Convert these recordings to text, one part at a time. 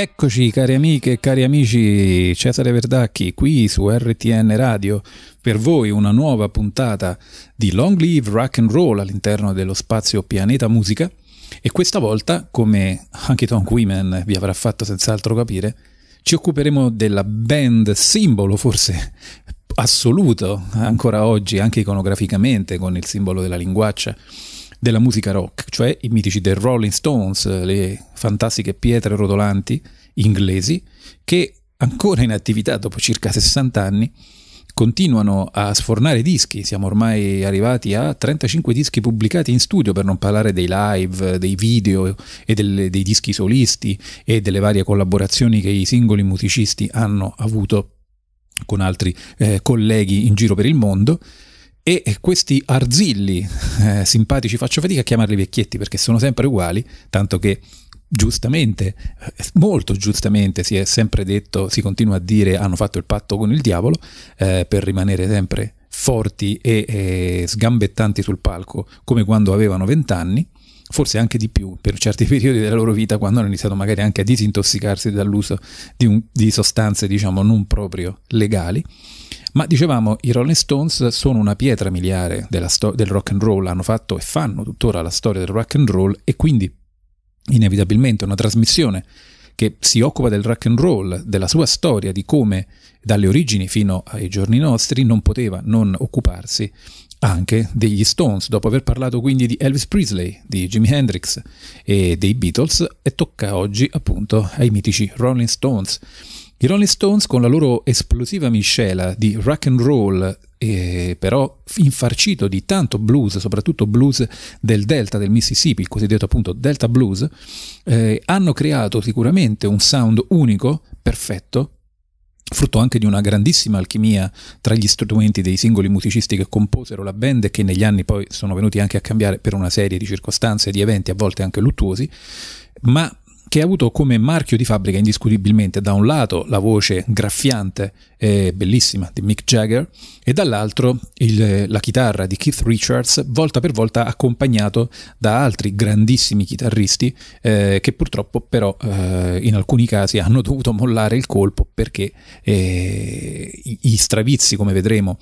Eccoci cari amiche e cari amici, Cesare Verdacchi qui su RTN Radio per voi una nuova puntata di Long Live Rock and Roll all'interno dello spazio Pianeta Musica. E questa volta, come anche Tom Quimen vi avrà fatto senz'altro capire, ci occuperemo della band simbolo forse assoluto ancora oggi anche iconograficamente con il simbolo della linguaccia della musica rock, cioè i mitici The Rolling Stones, le fantastiche pietre rotolanti inglesi che ancora in attività dopo circa 60 anni continuano a sfornare dischi, siamo ormai arrivati a 35 dischi pubblicati in studio per non parlare dei live, dei video e delle, dei dischi solisti e delle varie collaborazioni che i singoli musicisti hanno avuto con altri eh, colleghi in giro per il mondo e questi arzilli eh, simpatici faccio fatica a chiamarli vecchietti perché sono sempre uguali, tanto che giustamente, eh, molto giustamente si è sempre detto, si continua a dire hanno fatto il patto con il diavolo eh, per rimanere sempre forti e, e sgambettanti sul palco come quando avevano vent'anni forse anche di più per certi periodi della loro vita quando hanno iniziato magari anche a disintossicarsi dall'uso di, un, di sostanze diciamo non proprio legali ma dicevamo i Rolling Stones sono una pietra miliare sto- del rock and roll hanno fatto e fanno tuttora la storia del rock and roll e quindi inevitabilmente una trasmissione che si occupa del rock and roll, della sua storia, di come dalle origini fino ai giorni nostri non poteva non occuparsi anche degli Stones, dopo aver parlato quindi di Elvis Presley, di Jimi Hendrix e dei Beatles, e tocca oggi appunto ai mitici Rolling Stones. I Rolling Stones con la loro esplosiva miscela di rock and roll eh, però infarcito di tanto blues, soprattutto blues del delta del Mississippi, il cosiddetto appunto delta blues, eh, hanno creato sicuramente un sound unico, perfetto, frutto anche di una grandissima alchimia tra gli strumenti dei singoli musicisti che composero la band e che negli anni poi sono venuti anche a cambiare per una serie di circostanze e di eventi a volte anche luttuosi, ma che ha avuto come marchio di fabbrica indiscutibilmente da un lato la voce graffiante e bellissima di Mick Jagger e dall'altro il, la chitarra di Keith Richards volta per volta accompagnato da altri grandissimi chitarristi eh, che purtroppo però eh, in alcuni casi hanno dovuto mollare il colpo perché eh, i, i stravizi come vedremo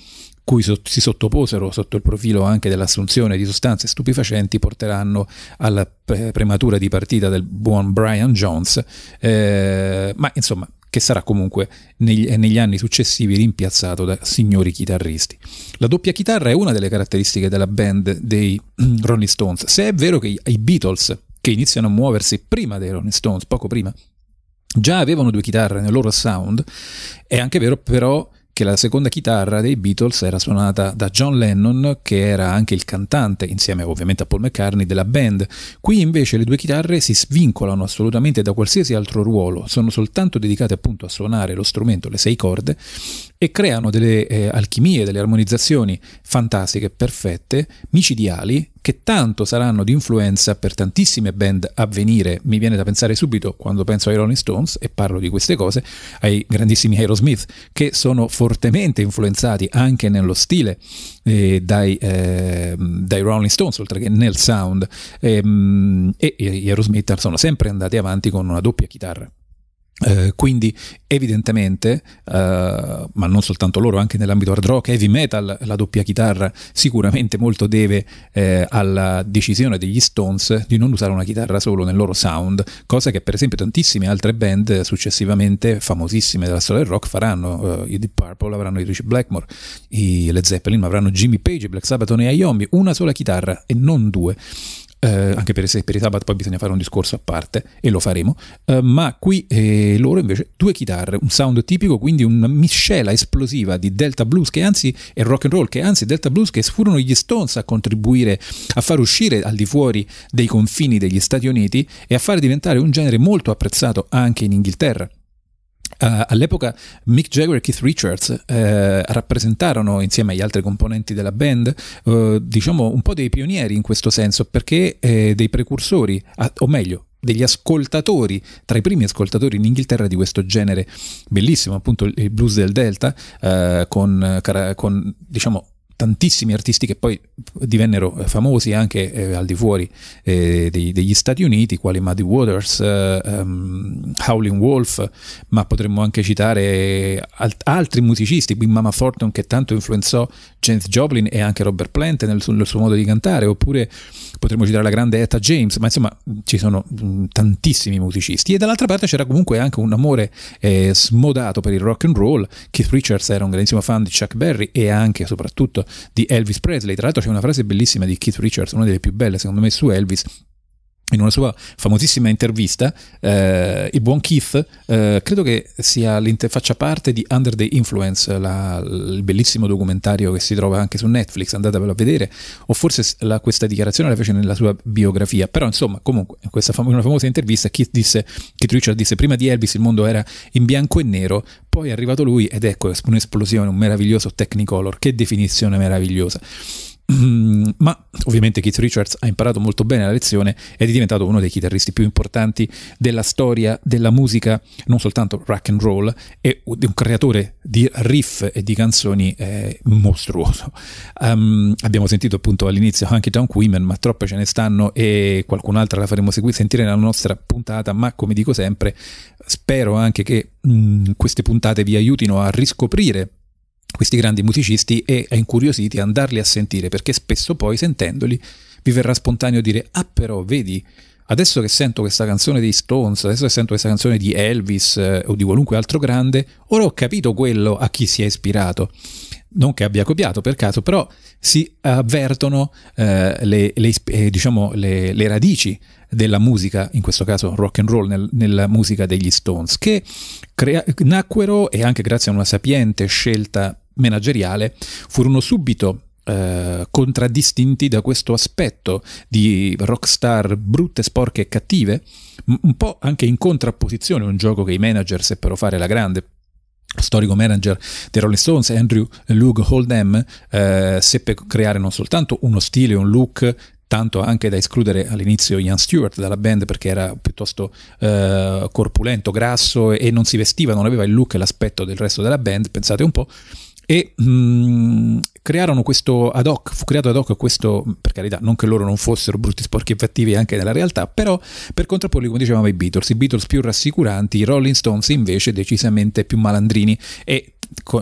cui si sottoposero sotto il profilo anche dell'assunzione di sostanze stupefacenti porteranno alla prematura di partita del buon Brian Jones, eh, ma insomma che sarà comunque negli, negli, anni successivi rimpiazzato da signori chitarristi. La doppia chitarra è una delle caratteristiche della band dei Rolling Stones, se è vero che i Beatles, che iniziano a muoversi prima dei Rolling Stones, poco prima, già avevano due chitarre nel loro sound, è anche vero però che la seconda chitarra dei Beatles era suonata da John Lennon, che era anche il cantante, insieme ovviamente a Paul McCartney, della band. Qui invece le due chitarre si svincolano assolutamente da qualsiasi altro ruolo, sono soltanto dedicate appunto a suonare lo strumento, le sei corde, e creano delle eh, alchimie, delle armonizzazioni fantastiche, perfette, micidiali, che tanto saranno di influenza per tantissime band a venire. Mi viene da pensare subito, quando penso ai Rolling Stones, e parlo di queste cose, ai grandissimi Aerosmith, che sono fortemente influenzati anche nello stile eh, dai, eh, dai, Rolling Stones, oltre che nel sound. Ehm, e, gli Aerosmith sono sempre andati avanti con una doppia chitarra. Uh, quindi evidentemente, uh, ma non soltanto loro, anche nell'ambito hard rock, heavy metal, la doppia chitarra sicuramente molto deve eh, alla decisione degli Stones di non usare una chitarra solo nel loro sound, cosa che per esempio tantissime altre band successivamente famosissime della storia del rock faranno. Uh, I Deep Purple avranno i Richie Blackmore, i Led Zeppelin avranno Jimmy Page, Black Sabbath e Iommi, una sola chitarra e non due. Eh, anche per, per, i Sabbath poi bisogna fare un discorso a parte e lo faremo, eh, ma qui eh, loro invece due chitarre, un sound tipico, quindi una miscela esplosiva di Delta Blues che anzi è rock and roll, che anzi Delta Blues che furono gli Stones a contribuire a far uscire al di fuori dei confini degli Stati Uniti e a fare diventare un genere molto apprezzato anche in Inghilterra. Uh, all'epoca Mick Jagger e Keith Richards uh, rappresentarono insieme agli altri componenti della band uh, diciamo un po' dei pionieri in questo senso perché eh, dei precursori o meglio degli ascoltatori, tra i primi ascoltatori in Inghilterra di questo genere bellissimo, appunto il blues del Delta, con, con diciamo tantissimi artisti che poi divennero famosi anche eh, al di fuori eh, dei, degli Stati Uniti, quali Muddy Waters, eh, um, Howling Wolf, ma potremmo anche citare alt- altri musicisti, Big Mama Thornton che tanto influenzò James Joplin e anche Robert Plant nel, nel suo modo di cantare, oppure potremmo citare la grande Etta James, ma insomma ci sono mh, tantissimi musicisti. E dall'altra parte c'era comunque anche un amore eh, smodato per il rock and roll. Keith Richards era un grandissimo fan di Chuck Berry e anche e soprattutto di Elvis Presley. Tra l'altro c'è una frase bellissima di Keith Richards, una delle più belle secondo me su Elvis, in una sua famosissima intervista, eh, il buon Keith, eh, credo che faccia parte di Under the Influence, la, il bellissimo documentario che si trova anche su Netflix, andatevelo a vedere, o forse la, questa dichiarazione la fece nella sua biografia, però insomma comunque in questa fam- una famosa intervista Keith, disse, Keith Richard disse prima di Elvis il mondo era in bianco e nero, poi è arrivato lui ed ecco un'esplosione, un meraviglioso Technicolor, che definizione meravigliosa. Mm, ma ovviamente Keith Richards ha imparato molto bene la lezione ed è diventato uno dei chitarristi più importanti della storia della musica, non soltanto rock and roll, è un creatore di riff e di canzoni eh, mostruoso. Um, abbiamo sentito appunto all'inizio anche John Women, ma troppe ce ne stanno e qualcun'altra la faremo segui- sentire nella nostra puntata, ma come dico sempre, spero anche che mh, mm, queste puntate vi aiutino a riscoprire questi grandi musicisti e a incuriositi andarli a sentire perché spesso poi sentendoli vi verrà spontaneo dire ah però vedi adesso che sento questa canzone dei Stones adesso che sento questa canzone di Elvis eh, o di qualunque altro grande ora ho capito quello a chi si è ispirato. Non che abbia copiato per caso, però si avvertono eh, le, le, eh, diciamo, le, le, radici della musica, in questo caso rock and roll, nel, nella musica degli Stones, che crea- nacquero e anche grazie a una sapiente scelta manageriale furono subito eh, contraddistinti da questo aspetto di rockstar brutte, sporche e cattive, un po' anche in contrapposizione a un gioco che i manager seppero fare alla grande storico manager dei Rolling Stones, Andrew Luke Hold'em, eh, seppe creare non soltanto uno stile, un look tanto anche da escludere all'inizio Ian Stewart dalla band perché era piuttosto eh, corpulento, grasso e non si vestiva, non aveva il look e l'aspetto del resto della band, pensate un po', e mh, mm, crearono questo ad hoc, fu creato ad hoc questo, per carità, non che loro non fossero brutti, sporchi e fattivi anche nella realtà, però per contrapporli, come dicevamo, ai Beatles, i Beatles più rassicuranti, i Rolling Stones invece decisamente più malandrini e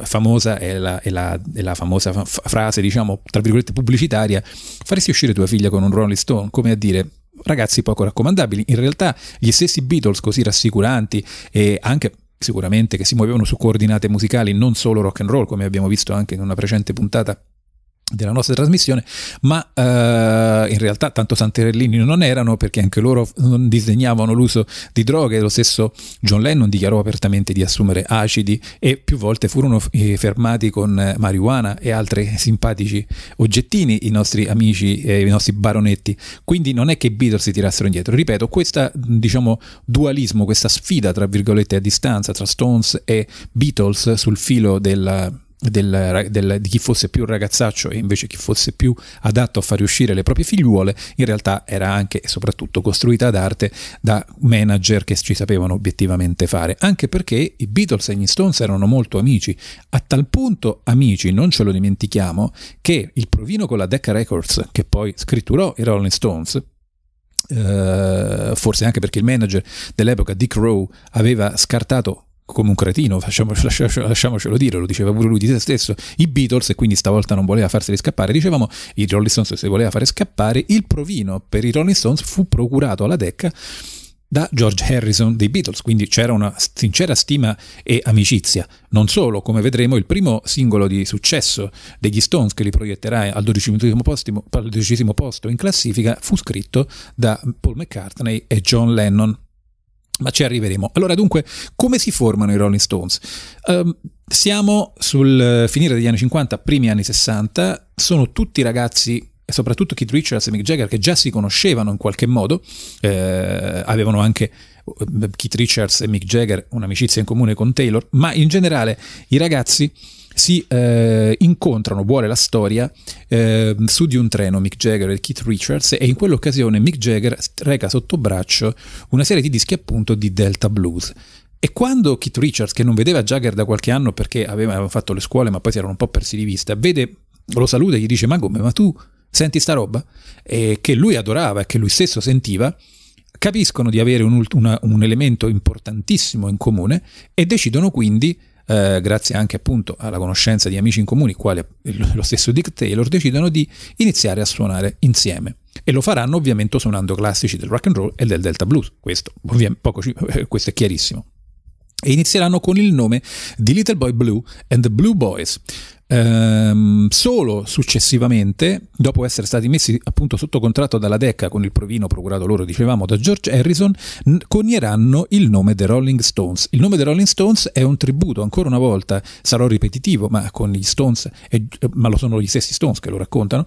famosa è la, è la, è la famosa frase, diciamo, tra virgolette pubblicitaria, faresti uscire tua figlia con un Rolling Stone, come a dire ragazzi poco raccomandabili. In realtà gli stessi Beatles così rassicuranti e anche sicuramente che si muovevano su coordinate musicali, non solo rock and roll, come abbiamo visto anche in una precedente puntata della nostra trasmissione, ma uh, in realtà tanto santerellini non erano perché anche loro non disdegnavano l'uso di droghe, lo stesso John Lennon dichiarò apertamente di assumere acidi e più volte furono eh, fermati con eh, marijuana e altri simpatici oggettini i nostri amici, eh, i nostri baronetti, quindi non è che i Beatles si tirassero indietro, ripeto, questo diciamo dualismo, questa sfida tra virgolette a distanza tra Stones e Beatles sul filo della del, del, di chi fosse più ragazzaccio e invece chi fosse più adatto a far uscire le proprie figliuole, in realtà era anche e soprattutto costruita ad arte da manager che ci sapevano obiettivamente fare, anche perché i Beatles e gli Stones erano molto amici, a tal punto amici, non ce lo dimentichiamo, che il provino con la Decca Records, che poi scritturò i Rolling Stones, Uh, forse anche perché il manager dell'epoca Dick Rowe aveva scartato come un cretino, lasciamocelo, lasciamocelo dire, lo diceva pure lui di se stesso, i Beatles e quindi stavolta non voleva farseli scappare, dicevamo i Rolling Stones si voleva fare scappare, il provino per i Rolling Stones fu procurato alla Decca da George Harrison dei Beatles, quindi c'era una sincera stima e amicizia. Non solo, come vedremo, il primo singolo di successo degli Stones che li proietterà al dodicesimo posto, posto in classifica fu scritto da Paul McCartney e John Lennon. Ma ci arriveremo. Allora, dunque, come si formano i Rolling Stones? Um, siamo sul finire degli anni 50, primi anni 60, sono tutti ragazzi e soprattutto Keith Richards e Mick Jagger che già si conoscevano in qualche modo, eh, avevano anche eh, Keith Richards e Mick Jagger un'amicizia in comune con Taylor, ma in generale i ragazzi si eh, incontrano, vuole la storia, eh, su di un treno Mick Jagger e Keith Richards e in quell'occasione Mick Jagger reca sotto braccio una serie di dischi appunto di Delta Blues. E quando Keith Richards, che non vedeva Jagger da qualche anno perché aveva fatto le scuole ma poi si erano un po' persi di vista, vede, lo saluta e gli dice ma come, ma tu senti sta roba? E che lui adorava e che lui stesso sentiva, capiscono di avere un, una, un elemento importantissimo in comune e decidono quindi eh, grazie anche appunto alla conoscenza di amici in comune, quali lo stesso Dick Taylor, decidono di iniziare a suonare insieme. E lo faranno ovviamente suonando classici del rock and roll e del Delta Blues, questo, poco, questo è chiarissimo. E inizieranno con il nome di Little Boy Blue and the Blue Boys. Ehm, solo successivamente, dopo essere stati messi appunto sotto contratto dalla Decca con il provino procurato loro, dicevamo, da George Harrison, n- conieranno il nome The Rolling Stones. Il nome The Rolling Stones è un tributo, ancora una volta sarò ripetitivo, ma con gli Stones, è, ma lo sono gli stessi Stones che lo raccontano,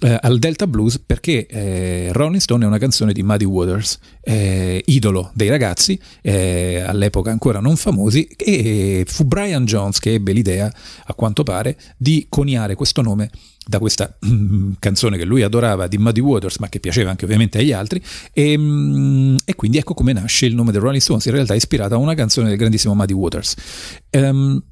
eh, al Delta Blues perché eh, Rolling Stone è una canzone di Muddy Waters, eh, idolo dei ragazzi, eh, all'epoca ancora non famosi, e fu Brian Jones che ebbe l'idea, a quanto pare, di coniare questo nome da questa mm, canzone che lui adorava di Muddy Waters, ma che piaceva anche ovviamente agli altri, e, mm, e, quindi ecco come nasce il nome del Rolling Stones, in realtà è ispirata a una canzone del grandissimo Muddy Waters. Um,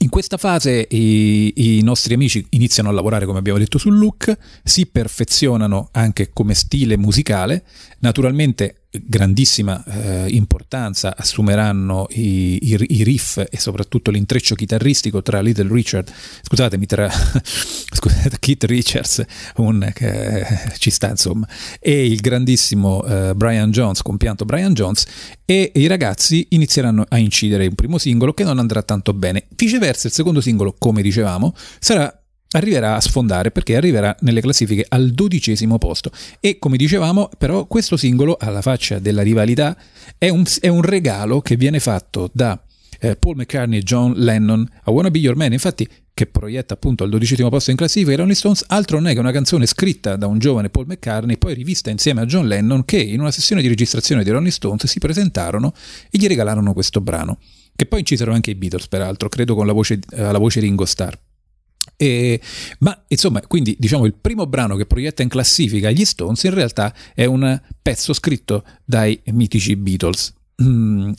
in questa fase i, i, nostri amici iniziano a lavorare, come abbiamo detto, sul look, si perfezionano anche come stile musicale, naturalmente grandissima eh, importanza assumeranno i, i, i, riff e soprattutto l'intreccio chitarristico tra Little Richard, scusatemi, tra scusate, Keith Richards, un, che ci sta insomma, e il grandissimo eh, Brian Jones, compianto Brian Jones, e i ragazzi inizieranno a incidere un primo singolo che non andrà tanto bene. Viceversa, il secondo singolo, come dicevamo, sarà arriverà a sfondare perché arriverà nelle classifiche al dodicesimo posto. E come dicevamo però questo singolo alla faccia della rivalità è un, è un regalo che viene fatto da eh, Paul McCartney e John Lennon. A Wanna Be Your Man infatti che proietta appunto al dodicesimo posto in classifica i Rolling Stones altro non è che una canzone scritta da un giovane Paul McCartney poi rivista insieme a John Lennon che in una sessione di registrazione dei Rolling Stones si presentarono e gli regalarono questo brano che poi incisero anche i Beatles peraltro credo con la voce, eh, la voce Ringo Starr e, ma insomma, quindi diciamo il primo brano che proietta in classifica gli Stones in realtà è un pezzo scritto dai mitici Beatles. Mm,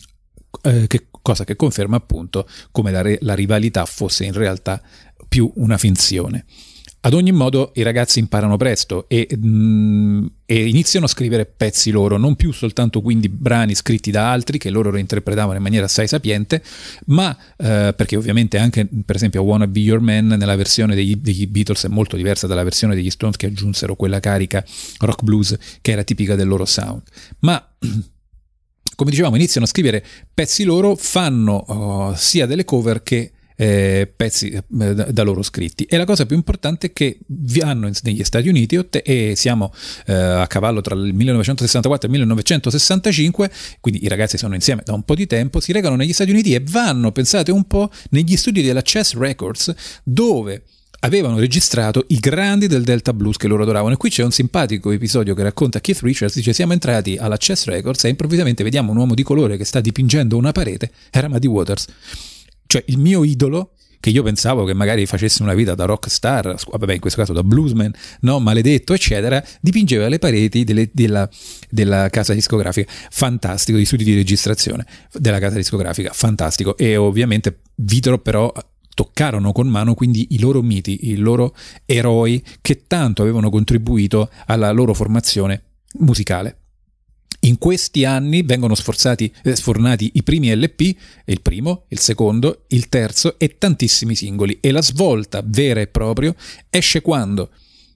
eh, che, cosa che conferma appunto come la, la rivalità fosse in realtà più una finzione. Ad ogni modo i ragazzi imparano presto e, mm, e, iniziano a scrivere pezzi loro, non più soltanto quindi brani scritti da altri che loro reinterpretavano in maniera assai sapiente, ma eh, perché ovviamente anche per esempio Wanna Be Your Man nella versione degli, degli, Beatles è molto diversa dalla versione degli Stones che aggiunsero quella carica rock blues che era tipica del loro sound. Ma come dicevamo iniziano a scrivere pezzi loro, fanno uh, sia delle cover che eh, pezzi eh, da loro scritti. E la cosa più importante è che vanno negli Stati Uniti e siamo eh, a cavallo tra il 1964 e il 1965, quindi i ragazzi sono insieme da un po' di tempo, si recano negli Stati Uniti e vanno, pensate un po', negli studi della Chess Records dove avevano registrato i grandi del Delta Blues che loro adoravano. E qui c'è un simpatico episodio che racconta Keith Richards, dice siamo entrati alla Chess Records e improvvisamente vediamo un uomo di colore che sta dipingendo una parete, era Muddy Waters. Cioè il mio idolo, che io pensavo che magari facesse una vita da rock star, vabbè in questo caso da bluesman, no, maledetto, eccetera, dipingeva le pareti delle, della, della, casa discografica. Fantastico, di studi di registrazione della casa discografica, fantastico. E ovviamente Vitro però toccarono con mano quindi i loro miti, i loro eroi che tanto avevano contribuito alla loro formazione musicale. In questi anni vengono eh, sfornati i primi LP, il primo, il secondo, il terzo e tantissimi singoli. E la svolta vera e propria esce quando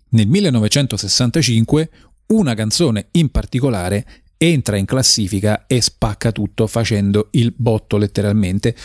nel 1965 una canzone in particolare entra in classifica e spacca tutto facendo il botto letteralmente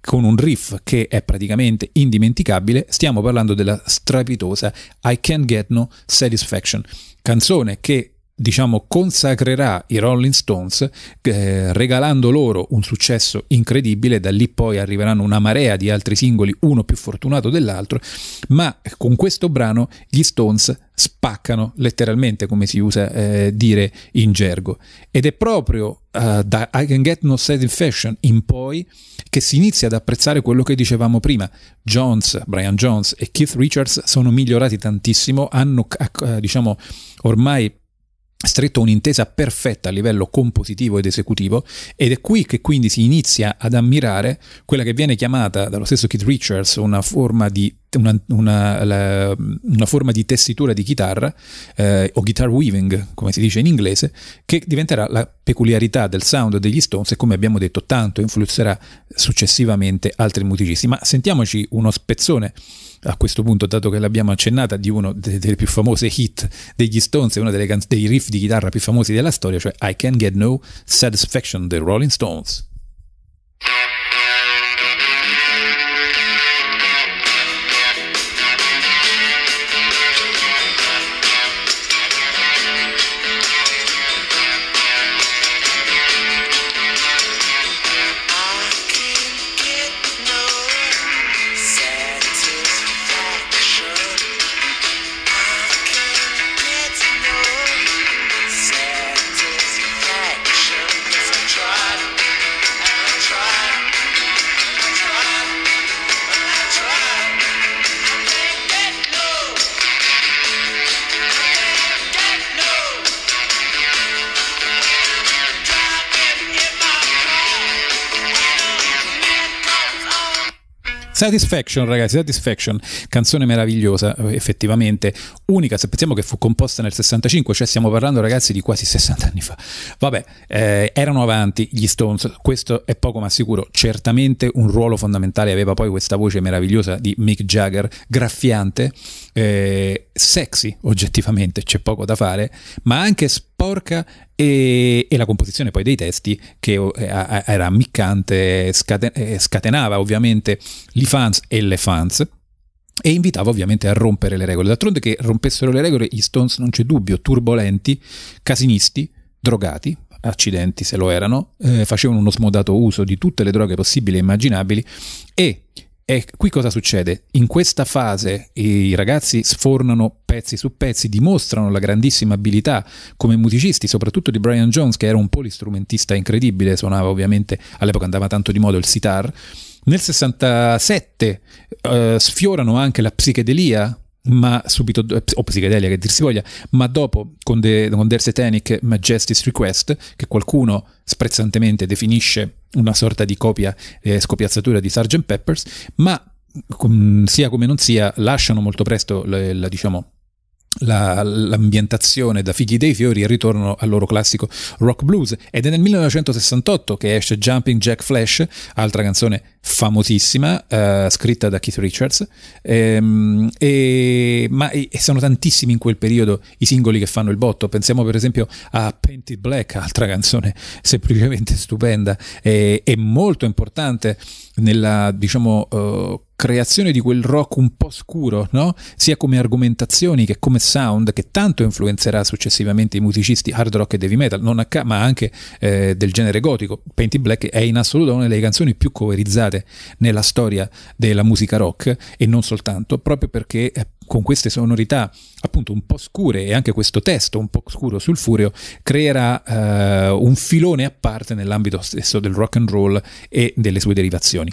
con un riff che è praticamente indimenticabile, stiamo parlando della strepitosa I Can't Get No Satisfaction, canzone che diciamo consacrerà i Rolling Stones eh, regalando loro un successo incredibile. Da lì poi arriveranno una marea di altri singoli uno più fortunato dell'altro. Ma con questo brano gli Stones spaccano letteralmente come si usa eh, dire in gergo. Ed è proprio uh, da I Can Get No Satisfaction in poi che si inizia ad apprezzare quello che dicevamo prima. Jones, Brian Jones e Keith Richards sono migliorati tantissimo hanno uh, diciamo ormai stretto un'intesa perfetta a livello compositivo ed esecutivo ed è qui che quindi si inizia ad ammirare quella che viene chiamata dallo stesso Keith Richards una forma di, una, una, la, una forma di tessitura di chitarra eh, o guitar weaving come si dice in inglese che diventerà la peculiarità del sound degli Stones e come abbiamo detto tanto influenzerà successivamente altri musicisti. Ma sentiamoci uno spezzone a questo punto, dato che l'abbiamo accennata, di uno delle, più famose hit degli Stones, uno delle can- dei riff di chitarra più famosi della storia, cioè I Can Get No Satisfaction dei Rolling Stones. Satisfaction, ragazzi, Satisfaction, canzone meravigliosa, eh, effettivamente unica. Pensiamo che fu composta nel 65, cioè stiamo parlando, ragazzi, di quasi 60 anni fa. Vabbè, eh, erano avanti gli Stones, questo è poco ma sicuro. Certamente un ruolo fondamentale aveva poi questa voce meravigliosa di Mick Jagger, graffiante, eh, sexy oggettivamente, c'è poco da fare, ma anche sporca e, e, la composizione poi dei testi che eh, era ammiccante, eh, scatenava ovviamente i fans e le fans e invitava ovviamente a rompere le regole. D'altronde che rompessero le regole gli Stones non c'è dubbio, turbolenti, casinisti, drogati, accidenti se lo erano, eh, facevano uno smodato uso di tutte le droghe possibili e immaginabili e e qui cosa succede? In questa fase i ragazzi sfornano pezzi su pezzi, dimostrano la grandissima abilità come musicisti, soprattutto di Brian Jones, che era un polistrumentista incredibile, suonava ovviamente, all'epoca andava tanto di modo il sitar. Nel 67 eh, sfiorano anche la psichedelia, ma subito, o psichedelia che dir si voglia, ma dopo con, The, con Their Satanic Majesty's Request, che qualcuno sprezzantemente definisce una sorta di copia eh, scopiazzatura di Sgt. Peppers, ma com, sia come non sia lasciano molto presto la, la, diciamo, la, l'ambientazione da figli dei fiori e ritornano al loro classico rock blues. Ed è nel 1968 che esce Jumping Jack Flash altra canzone famosissima uh, scritta da Keith Richards. Ehm, e, ma e, sono tantissimi in quel periodo i singoli che fanno il botto. Pensiamo per esempio a Painted Black altra canzone semplicemente stupenda. E, e molto importante nella diciamo uh, creazione di quel rock un po' scuro, no? sia come argomentazioni che come sound, che tanto influenzerà successivamente i musicisti hard rock e heavy metal, non a ca- ma anche eh, del genere gotico. Painted Black è in assoluto una delle canzoni più coverizzate nella storia della musica rock e non soltanto, proprio perché eh, con queste sonorità appunto un po' scure e anche questo testo un po' scuro sul furio creerà eh, un filone a parte nell'ambito stesso del rock and roll e delle sue derivazioni.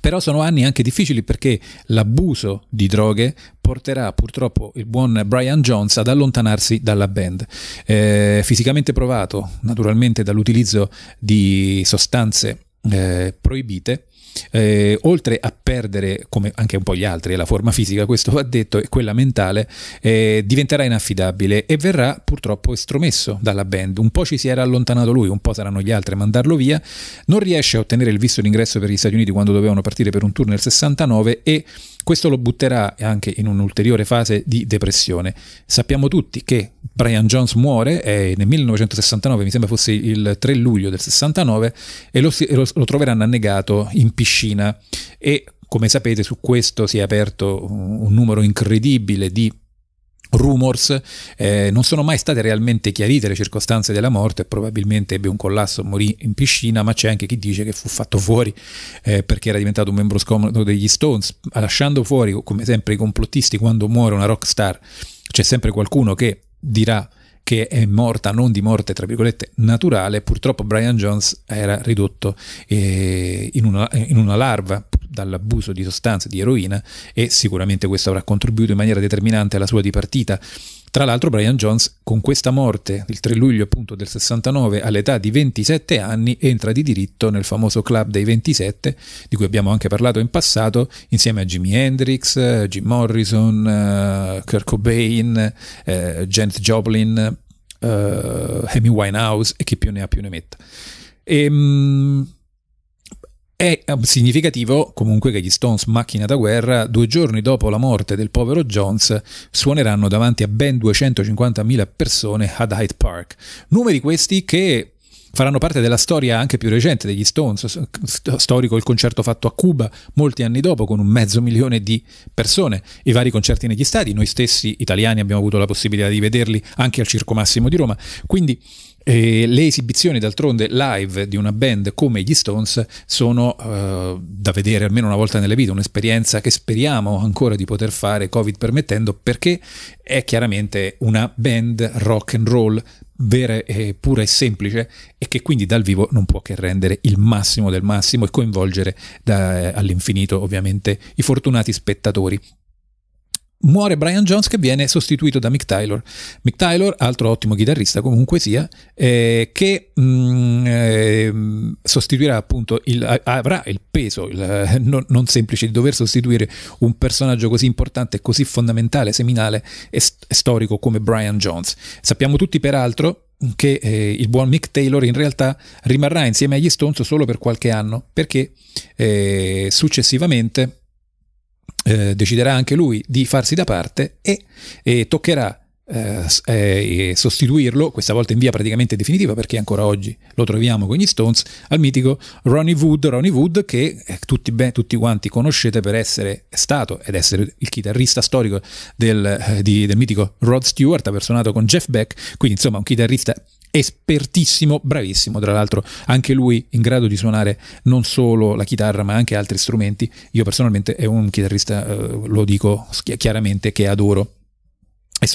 Però sono anni anche difficili perché l'abuso di droghe porterà purtroppo il buon Brian Jones ad allontanarsi dalla band. Eh, fisicamente provato naturalmente dall'utilizzo di sostanze eh, proibite, eh, oltre a perdere, come anche un po' gli altri, la forma fisica, questo va detto, e quella mentale, eh, diventerà inaffidabile e verrà purtroppo estromesso dalla band. Un po' ci si era allontanato lui, un po' saranno gli altri a mandarlo via. Non riesce a ottenere il visto d'ingresso per gli Stati Uniti quando dovevano partire per un tour nel 69 e questo lo butterà anche in un'ulteriore fase di depressione. Sappiamo tutti che Brian Jones muore eh, nel 1969, mi sembra fosse il 3 luglio del 69, e lo, lo, lo troveranno annegato in piscina. E come sapete su questo si è aperto un numero incredibile di rumors, eh, non sono mai state realmente chiarite le circostanze della morte, probabilmente ebbe un collasso, morì in piscina, ma c'è anche chi dice che fu fatto fuori eh, perché era diventato un membro scomodo degli Stones, lasciando fuori, come sempre i complottisti, quando muore una rock star, c'è sempre qualcuno che dirà che è morta non di morte tra virgolette naturale, purtroppo Brian Jones era ridotto eh, in, una, in una larva dall'abuso di sostanze di eroina e sicuramente questo avrà contribuito in maniera determinante alla sua dipartita. Tra l'altro Brian Jones con questa morte, il 3 luglio appunto del 69, all'età di 27 anni, entra di diritto nel famoso club dei 27, di cui abbiamo anche parlato in passato, insieme a Jimi Hendrix, Jim Morrison, uh, Kurt Cobain, uh, Janet Joplin, uh, Amy Winehouse e chi più ne ha più ne metta. E, um, è eh, significativo comunque che gli Stones, macchina da guerra, due giorni dopo la morte del povero Jones, suoneranno davanti a ben 250.000 persone ad Hyde Park. Numeri questi che faranno parte della storia anche più recente degli Stones, storico il concerto fatto a Cuba molti anni dopo con un mezzo milione di persone, i vari concerti negli stadi, noi stessi italiani abbiamo avuto la possibilità di vederli anche al Circo Massimo di Roma, quindi e le esibizioni d'altronde live di una band come gli Stones sono uh, da vedere almeno una volta nella vita, un'esperienza che speriamo ancora di poter fare, Covid permettendo, perché è chiaramente una band rock and roll vera e pura e semplice e che quindi dal vivo non può che rendere il massimo del massimo e coinvolgere da, all'infinito ovviamente i fortunati spettatori muore Brian Jones che viene sostituito da Mick Taylor. Mick Taylor, altro ottimo chitarrista comunque sia, eh, che mh, mm, eh, sostituirà appunto, il, avrà il peso il, eh, non, non, semplice di dover sostituire un personaggio così importante, così fondamentale, seminale e, st- storico come Brian Jones. Sappiamo tutti peraltro che eh, il buon Mick Taylor in realtà rimarrà insieme agli Stones solo per qualche anno perché eh, successivamente eh, deciderà anche lui di farsi da parte e, e toccherà eh, eh, sostituirlo, questa volta in via praticamente definitiva perché ancora oggi lo troviamo con gli Stones, al mitico Ronnie Wood, Ronnie Wood che eh, tutti, beh, tutti quanti conoscete per essere stato ed essere il chitarrista storico del, eh, di, del mitico Rod Stewart, ha personato con Jeff Beck, quindi insomma un chitarrista espertissimo, bravissimo, tra l'altro anche lui in grado di suonare non solo la chitarra ma anche altri strumenti. Io personalmente è un chitarrista, eh, lo dico chiaramente, che adoro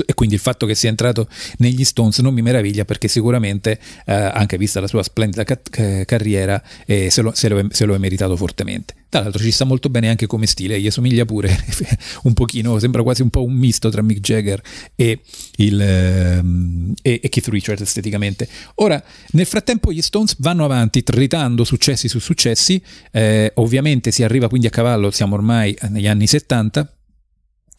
e quindi il fatto che sia entrato negli Stones non mi meraviglia perché sicuramente, eh, anche vista la sua splendida ca- carriera, eh, se, lo, se, lo è, se, lo, è, meritato fortemente. Tra l'altro ci sta molto bene anche come stile, gli somiglia pure un pochino, sembra quasi un po' un misto tra Mick Jagger e, il, ehm, e, e Keith Richards esteticamente. Ora, nel frattempo gli Stones vanno avanti, tritando successi su successi, eh, ovviamente si arriva quindi a cavallo, siamo ormai negli anni 70,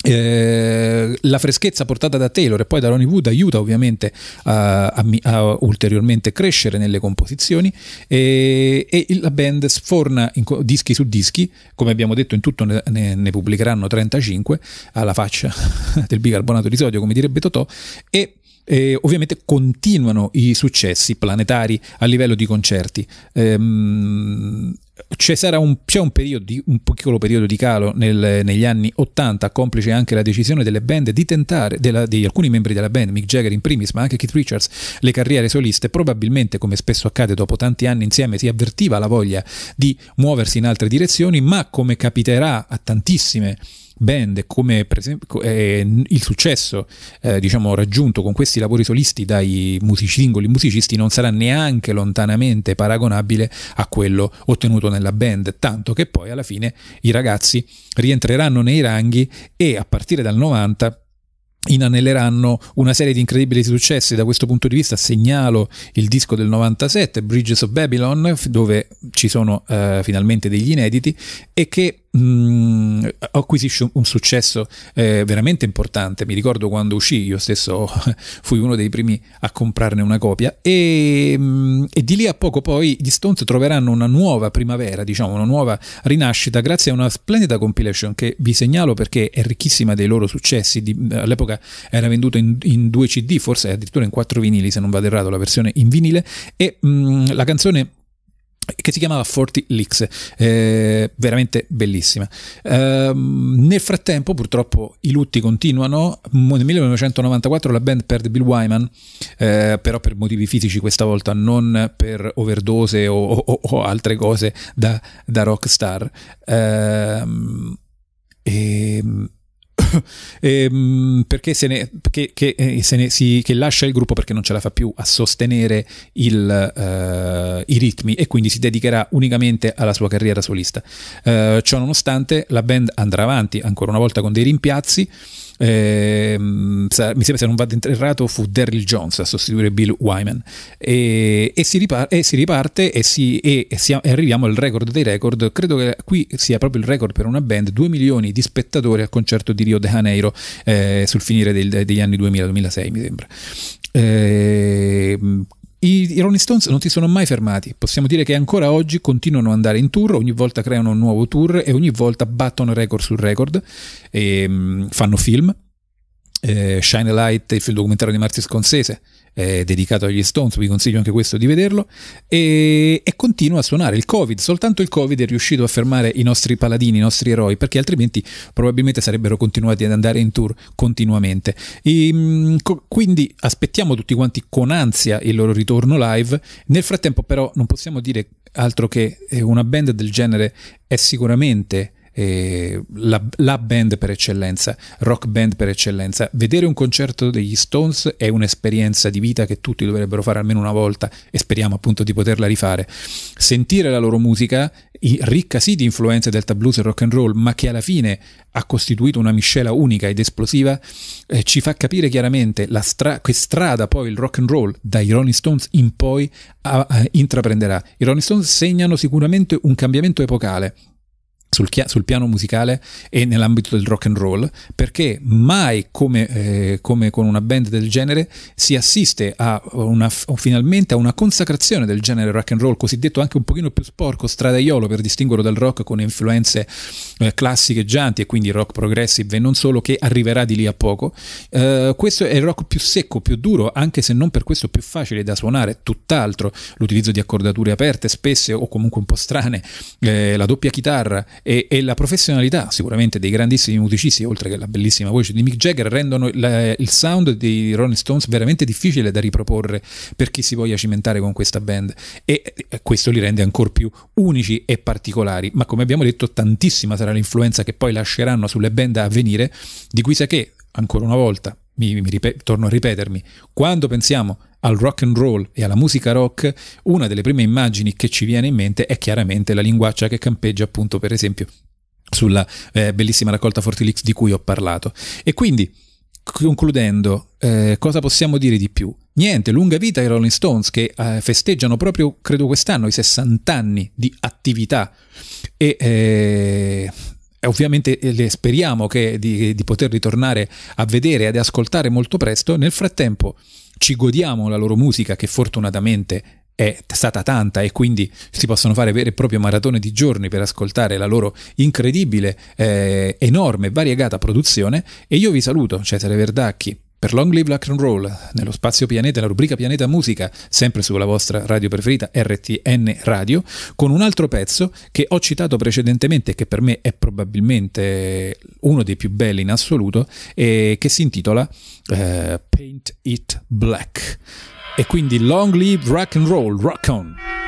eh, la freschezza portata da Taylor e poi da Ronnie Wood aiuta ovviamente a, a, a ulteriormente crescere nelle composizioni. E, e, la band sforna dischi su dischi, come abbiamo detto in tutto ne, ne, ne pubblicheranno 35 alla faccia del bicarbonato di sodio come direbbe Totò. E e ovviamente continuano i successi planetari a livello di concerti. Ehm, c'è, un, c'è un, periodo di, un piccolo periodo di calo nel, negli anni 80, complice anche la decisione delle band di tentare, della, di alcuni membri della band, Mick Jagger in primis, ma anche Keith Richards, le carriere soliste. Probabilmente, come spesso accade dopo tanti anni insieme, si avvertiva la voglia di muoversi in altre direzioni, ma come capiterà a tantissime band come per esempio eh, il successo eh, diciamo raggiunto con questi lavori solisti dai musici, singoli musicisti non sarà neanche lontanamente paragonabile a quello ottenuto nella band tanto che poi alla fine i ragazzi rientreranno nei ranghi e a partire dal 90 inanelleranno una serie di incredibili successi. Da questo punto di vista segnalo il disco del 97 Bridges of Babylon dove ci sono uh, finalmente degli inediti e che mh, mm, acquisisce un, successo eh, veramente importante. Mi ricordo quando uscì, io stesso fui uno dei primi a comprarne una copia e, mh, mm, e, di lì a poco poi gli Stones troveranno una nuova primavera, diciamo una nuova rinascita grazie a una splendida compilation che vi segnalo perché è ricchissima dei loro successi. Di, all'epoca era venduta in, in, due CD, forse addirittura in quattro vinili se non vado errato la versione in vinile e mh, mm, la canzone che si chiamava Forty Licks, eh, veramente bellissima. Eh, nel frattempo, purtroppo, i lutti continuano. Nel 1994 la band perde Bill Wyman, eh, però per motivi fisici questa volta, non per overdose o, o, o altre cose da, da rockstar. Ehm, e ehm, perché, se ne, perché che, eh, se ne si, che lascia il gruppo perché non ce la fa più a sostenere il, uh, i ritmi e quindi si dedicherà unicamente alla sua carriera solista. Uh, ciò nonostante la band andrà avanti ancora una volta con dei rimpiazzi eh, mi sembra se non vado errato fu Daryl Jones a sostituire Bill Wyman. E, e, si, riparte, e si riparte e, si, e, si, arriviamo al record dei record. Credo che qui sia proprio il record per una band 2 milioni di spettatori al concerto di Rio de Janeiro eh, sul finire del, degli anni 2000-2006 mi sembra. Eh, i, I Rolling Stones non si sono mai fermati, possiamo dire che ancora oggi continuano ad andare in tour, ogni volta creano un nuovo tour e ogni volta battono record su record, e, um, fanno film, eh, Shine a Light, il film documentario di Marty Scorsese, eh, dedicato agli Stones, vi consiglio anche questo di vederlo, e, e, continua a suonare. Il Covid, soltanto il Covid è riuscito a fermare i nostri paladini, i nostri eroi, perché altrimenti probabilmente sarebbero continuati ad andare in tour continuamente. E, co- quindi aspettiamo tutti quanti con ansia il loro ritorno live. Nel frattempo però non possiamo dire altro che eh, una band del genere è sicuramente eh, la, la, band per eccellenza, rock band per eccellenza. Vedere un concerto degli Stones è un'esperienza di vita che tutti dovrebbero fare almeno una volta e speriamo appunto di poterla rifare. Sentire la loro musica, ricca sì di influenze delta blues e rock and roll, ma che alla fine ha costituito una miscela unica ed esplosiva, eh, ci fa capire chiaramente stra- che strada poi il rock and roll dai Rolling Stones in poi a, a, intraprenderà. I Rolling Stones segnano sicuramente un cambiamento epocale sul, sul, piano musicale e nell'ambito del rock and roll, perché mai come, eh, come, con una band del genere si assiste a una, finalmente a una consacrazione del genere rock and roll, cosiddetto anche un pochino più sporco, stradaiolo per distinguerlo dal rock con influenze eh, classicheggianti e quindi rock progressive e non solo, che arriverà di lì a poco. Eh, questo è il rock più secco, più duro, anche se non per questo più facile da suonare, tutt'altro, l'utilizzo di accordature aperte spesse o comunque un po' strane, eh, la doppia chitarra e, e, la professionalità sicuramente dei grandissimi musicisti, oltre che la bellissima voce di Mick Jagger, rendono la, il sound dei Rolling Stones veramente difficile da riproporre per chi si voglia cimentare con questa band. E, e questo li rende ancora più unici e particolari, ma come abbiamo detto tantissima sarà l'influenza che poi lasceranno sulle band a venire, di cui sa che, ancora una volta, mi, mi ripet- torno a ripetermi, quando pensiamo al rock and roll e alla musica rock, una delle prime immagini che ci viene in mente è chiaramente la linguaccia che campeggia appunto per esempio sulla eh, bellissima raccolta Fortilix di cui ho parlato. E quindi, concludendo, eh, cosa possiamo dire di più? Niente, lunga vita ai Rolling Stones che eh, festeggiano proprio, credo quest'anno, i 60 anni di attività e eh, ovviamente eh, speriamo che, di, di poter ritornare a vedere e ad ascoltare molto presto. Nel frattempo ci godiamo la loro musica che fortunatamente è stata tanta e quindi si possono fare vere e proprie maratone di giorni per ascoltare la loro incredibile, eh, enorme, variegata produzione e io vi saluto, Cesare Verdacchi, per Long Live Rock and Roll, nello spazio Pianeta, la rubrica Pianeta Musica, sempre sulla vostra radio preferita RTN Radio, con un altro pezzo che ho citato precedentemente che per me è probabilmente uno dei più belli in assoluto e che si intitola eh, Paint It Black. E quindi Long Live Rock and Roll, Rock On!